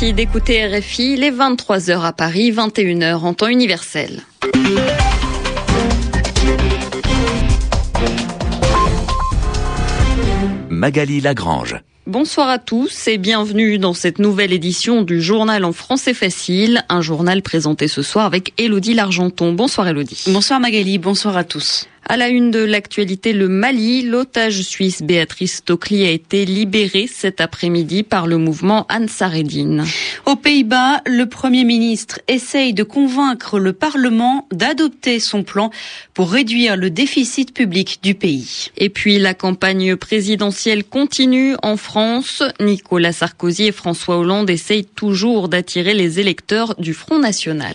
Merci d'écouter RFI les 23h à Paris, 21h en temps universel. Magali Lagrange. Bonsoir à tous et bienvenue dans cette nouvelle édition du journal en français facile, un journal présenté ce soir avec Elodie Largenton. Bonsoir Elodie. Bonsoir Magali, bonsoir à tous. À la une de l'actualité, le Mali, l'otage suisse Béatrice Stockley a été libérée cet après-midi par le mouvement Ansar Eddin. Aux Pays-Bas, le Premier ministre essaye de convaincre le Parlement d'adopter son plan pour réduire le déficit public du pays. Et puis la campagne présidentielle continue en France. Nicolas Sarkozy et François Hollande essayent toujours d'attirer les électeurs du Front National.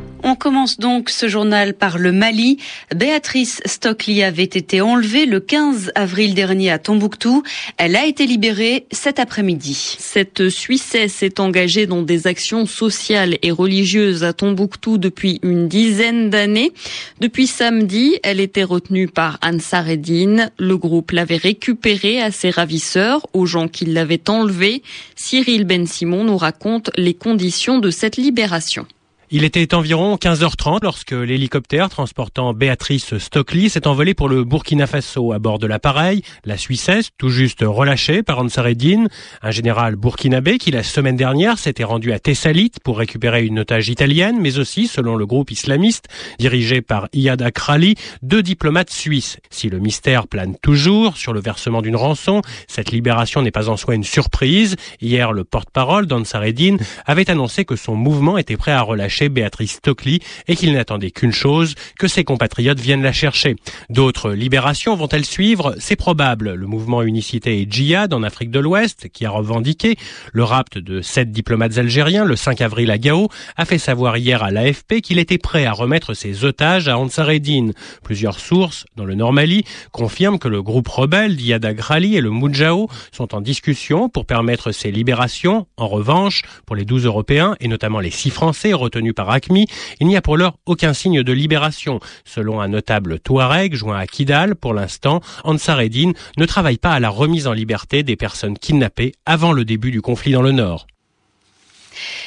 On commence donc ce journal par le Mali. Béatrice Stockley avait été enlevée le 15 avril dernier à Tombouctou. Elle a été libérée cet après-midi. Cette Suissesse est engagée dans des actions sociales et religieuses à Tombouctou depuis une dizaine d'années. Depuis samedi, elle était retenue par Ansar Eddin. Le groupe l'avait récupérée à ses ravisseurs, aux gens qui l'avaient enlevée. Cyril Ben Simon nous raconte les conditions de cette libération. Il était environ 15h30 lorsque l'hélicoptère transportant Béatrice Stockley s'est envolé pour le Burkina Faso à bord de l'appareil, la Suissesse, tout juste relâchée par Ansar Eddin, un général burkinabé qui la semaine dernière s'était rendu à Thessalite pour récupérer une otage italienne, mais aussi, selon le groupe islamiste, dirigé par Iyad Akrali, deux diplomates suisses. Si le mystère plane toujours sur le versement d'une rançon, cette libération n'est pas en soi une surprise. Hier, le porte-parole d'Ansar Eddin avait annoncé que son mouvement était prêt à relâcher Béatrice Stockley et qu'il n'attendait qu'une chose, que ses compatriotes viennent la chercher. D'autres libérations vont-elles suivre? C'est probable. Le mouvement Unicité et Djihad en Afrique de l'Ouest, qui a revendiqué le rapt de sept diplomates algériens le 5 avril à Gao, a fait savoir hier à l'AFP qu'il était prêt à remettre ses otages à Ansar Eddin. Plusieurs sources dans le Nord Mali confirment que le groupe rebelle d'Iyad Agrali et le Moudjao sont en discussion pour permettre ces libérations. En revanche, pour les 12 Européens et notamment les 6 Français retenus par ACMI, il n'y a pour l'heure aucun signe de libération. Selon un notable Touareg joint à Kidal, pour l'instant, Ansar Eddin ne travaille pas à la remise en liberté des personnes kidnappées avant le début du conflit dans le Nord.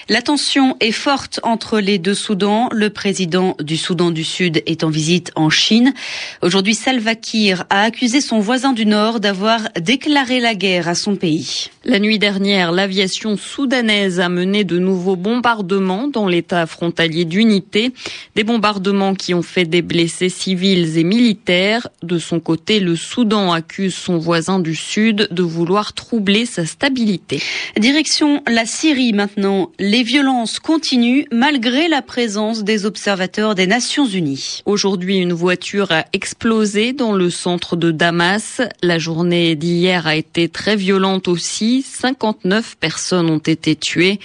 La tension est forte entre les deux Soudans. Le président du Soudan du Sud est en visite en Chine. Aujourd'hui, Salva Kiir a accusé son voisin du Nord d'avoir déclaré la guerre à son pays. La nuit dernière, l'aviation soudanaise a mené de nouveaux bombardements dans l'état frontalier d'unité. Des bombardements qui ont fait des blessés civils et militaires. De son côté, le Soudan accuse son voisin du Sud de vouloir troubler sa stabilité. Direction la Syrie maintenant les violences continuent malgré la présence des observateurs des Nations Unies. Aujourd'hui, une voiture a explosé dans le centre de Damas. La journée d'hier a été très violente aussi. 59 personnes ont été tuées.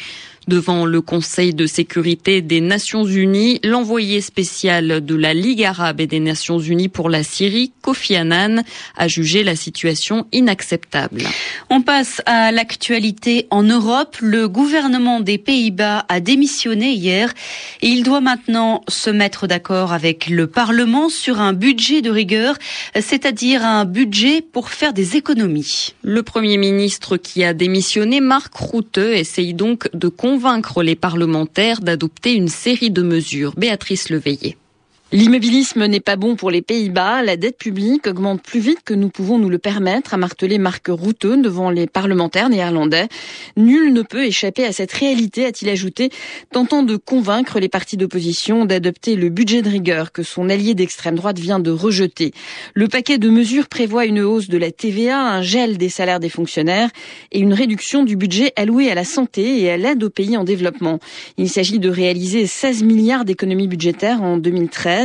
Devant le Conseil de sécurité des Nations Unies, l'envoyé spécial de la Ligue arabe et des Nations Unies pour la Syrie, Kofi Annan, a jugé la situation inacceptable. On passe à l'actualité en Europe. Le gouvernement des Pays-Bas a démissionné hier et il doit maintenant se mettre d'accord avec le Parlement sur un budget de rigueur, c'est-à-dire un budget pour faire des économies. Le Premier ministre qui a démissionné, Marc Rutte, essaye donc de convaincre convaincre les parlementaires d'adopter une série de mesures. Béatrice Leveillé. L'immobilisme n'est pas bon pour les Pays-Bas. La dette publique augmente plus vite que nous pouvons nous le permettre, a martelé Marc Rutte devant les parlementaires néerlandais. Nul ne peut échapper à cette réalité, a-t-il ajouté, tentant de convaincre les partis d'opposition d'adopter le budget de rigueur que son allié d'extrême droite vient de rejeter. Le paquet de mesures prévoit une hausse de la TVA, un gel des salaires des fonctionnaires et une réduction du budget alloué à la santé et à l'aide aux pays en développement. Il s'agit de réaliser 16 milliards d'économies budgétaires en 2013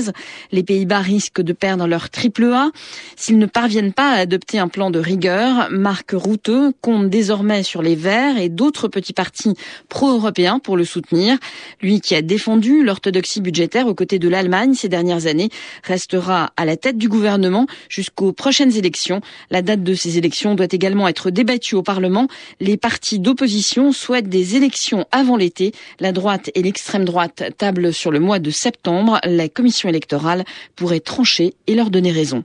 les Pays-Bas risquent de perdre leur triple A. S'ils ne parviennent pas à adopter un plan de rigueur, Marc Rutte compte désormais sur les Verts et d'autres petits partis pro-européens pour le soutenir. Lui qui a défendu l'orthodoxie budgétaire aux côtés de l'Allemagne ces dernières années restera à la tête du gouvernement jusqu'aux prochaines élections. La date de ces élections doit également être débattue au Parlement. Les partis d'opposition souhaitent des élections avant l'été. La droite et l'extrême droite tablent sur le mois de septembre. La commission électorale pourrait trancher et leur donner raison.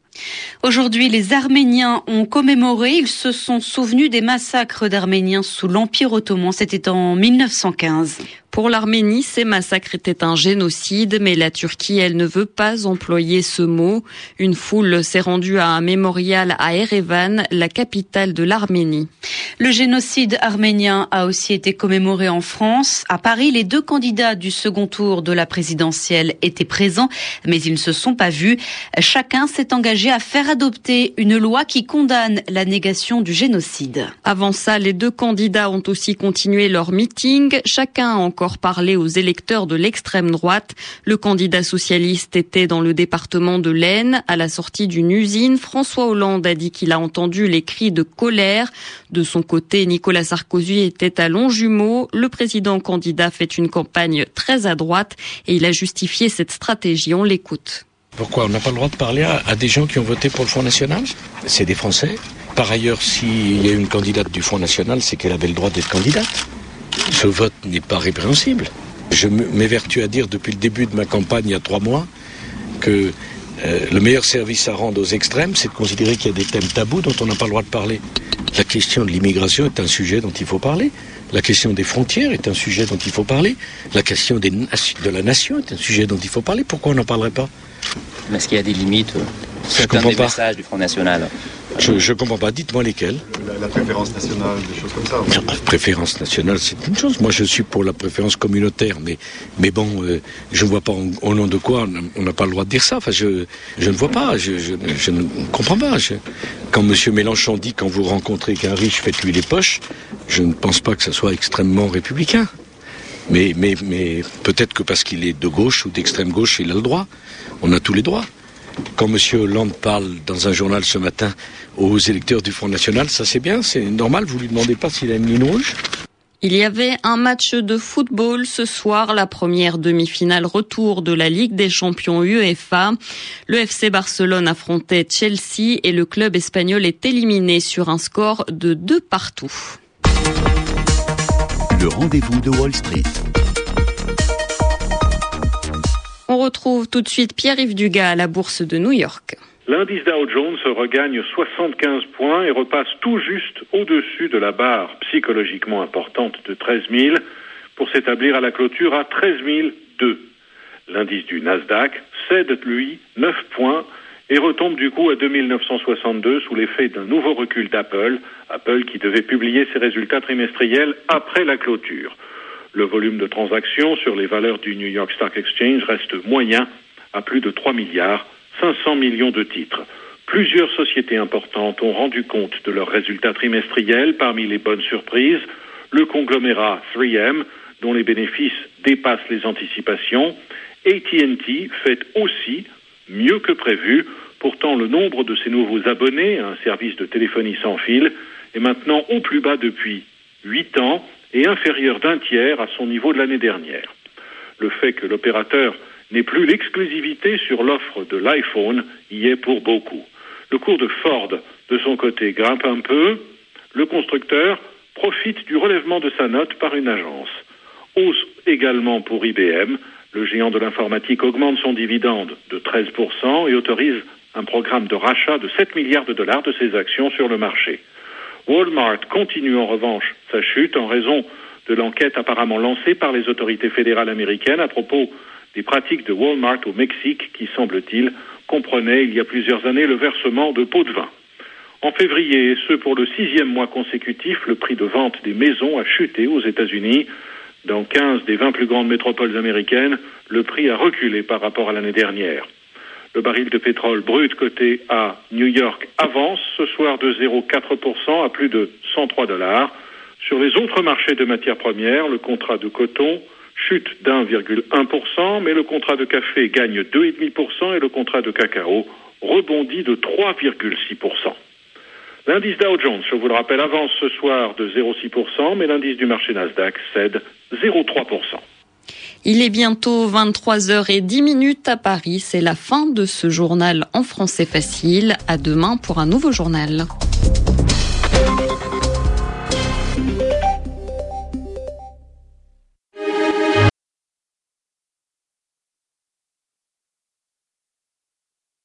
Aujourd'hui, les Arméniens ont commémoré, ils se sont souvenus des massacres d'Arméniens sous l'Empire ottoman, c'était en 1915. Pour l'Arménie, ces massacres étaient un génocide, mais la Turquie, elle ne veut pas employer ce mot. Une foule s'est rendue à un mémorial à Erevan, la capitale de l'Arménie. Le génocide arménien a aussi été commémoré en France. À Paris, les deux candidats du second tour de la présidentielle étaient présents, mais ils ne se sont pas vus. Chacun s'est engagé à faire adopter une loi qui condamne la négation du génocide. Avant ça, les deux candidats ont aussi continué leur meeting. Chacun en encore parlé aux électeurs de l'extrême droite. Le candidat socialiste était dans le département de l'Aisne. À la sortie d'une usine, François Hollande a dit qu'il a entendu les cris de colère. De son côté, Nicolas Sarkozy était à Longjumeau. Le président candidat fait une campagne très à droite et il a justifié cette stratégie. On l'écoute. Pourquoi On n'a pas le droit de parler à, à, des gens qui ont voté pour le Front National? C'est des Français. Par ailleurs, s'il y a une candidate du Front National, c'est qu'elle avait le droit d'être candidate. Ce vote n'est pas répréhensible. Je m'évertue à dire depuis le début de ma campagne, il y a trois mois, que euh, le meilleur service à rendre aux extrêmes, c'est de considérer qu'il y a des thèmes tabous dont on n'a pas le droit de parler. La question de l'immigration est un sujet dont il faut parler. La question des frontières est un sujet dont il faut parler. La question des, de la nation est un sujet dont il faut parler. Pourquoi on n'en parlerait pas? Est-ce qu'il y a des limites euh, Je comprends des pas. messages du Front National Je ne comprends pas. Dites-moi lesquels. La, la, préférence nationale, des choses comme ça. Non, la préférence nationale, c'est une chose. Moi, je suis pour la préférence communautaire, mais, mais bon, euh, je ne vois pas au, au nom de quoi on n'a pas le droit de dire ça. Enfin, je, je ne vois pas. Je, je, je ne comprends pas. Quand M. Mélenchon dit quand vous rencontrez qu'un riche, faites-lui les poches, je ne pense pas que ça soit extrêmement républicain. Mais, mais, mais peut-être que parce qu'il est de gauche ou d'extrême gauche, il a le droit. On a tous les droits. Quand M. Hollande parle dans un journal ce matin aux électeurs du Front National, ça c'est bien, c'est normal, vous lui demandez pas s'il a une ligne rouge? Il y avait un match de football ce soir, la première demi-finale retour de la Ligue des champions UEFA. Le FC Barcelone affrontait Chelsea et le club espagnol est éliminé sur un score de deux partout. Le rendez-vous de Wall Street. On retrouve tout de suite Pierre-Yves Dugas à la bourse de New York. L'indice Dow Jones regagne 75 points et repasse tout juste au-dessus de la barre psychologiquement importante de 13 000 pour s'établir à la clôture à 13 002. L'indice du Nasdaq cède, lui, 9 points et retombe du coup à 2962 sous l'effet d'un nouveau recul d'Apple, Apple qui devait publier ses résultats trimestriels après la clôture. Le volume de transactions sur les valeurs du New York Stock Exchange reste moyen à plus de 3 milliards 500 millions de titres. Plusieurs sociétés importantes ont rendu compte de leurs résultats trimestriels. Parmi les bonnes surprises, le conglomérat 3M, dont les bénéfices dépassent les anticipations. AT&T fait aussi mieux que prévu. Pourtant, le nombre de ses nouveaux abonnés à un service de téléphonie sans fil est maintenant au plus bas depuis huit ans et inférieur d'un tiers à son niveau de l'année dernière. Le fait que l'opérateur n'est plus l'exclusivité sur l'offre de l'iPhone y est pour beaucoup. Le cours de Ford, de son côté, grimpe un peu. Le constructeur profite du relèvement de sa note par une agence. Hausse également pour IBM. Le géant de l'informatique augmente son dividende de 13% et autorise un programme de rachat de 7 milliards de dollars de ses actions sur le marché. Walmart continue en revanche sa chute en raison de l'enquête apparemment lancée par les autorités fédérales américaines à propos des pratiques de Walmart au Mexique qui, semble-t-il, comprenaient il y a plusieurs années le versement de pots de vin. En février, et ce pour le sixième mois consécutif, le prix de vente des maisons a chuté aux États-Unis. Dans 15 des 20 plus grandes métropoles américaines, le prix a reculé par rapport à l'année dernière. Le baril de pétrole brut coté à New York avance ce soir de 0,4% à plus de 103 dollars. Sur les autres marchés de matières premières, le contrat de coton chute d'1,1%, mais le contrat de café gagne 2,5% et le contrat de cacao rebondit de 3,6%. L'indice Dow Jones, je vous le rappelle, avance ce soir de 0,6%, mais l'indice du marché Nasdaq cède 0,3%. Il est bientôt 23h10 minutes à Paris. C'est la fin de ce journal en français facile. À demain pour un nouveau journal.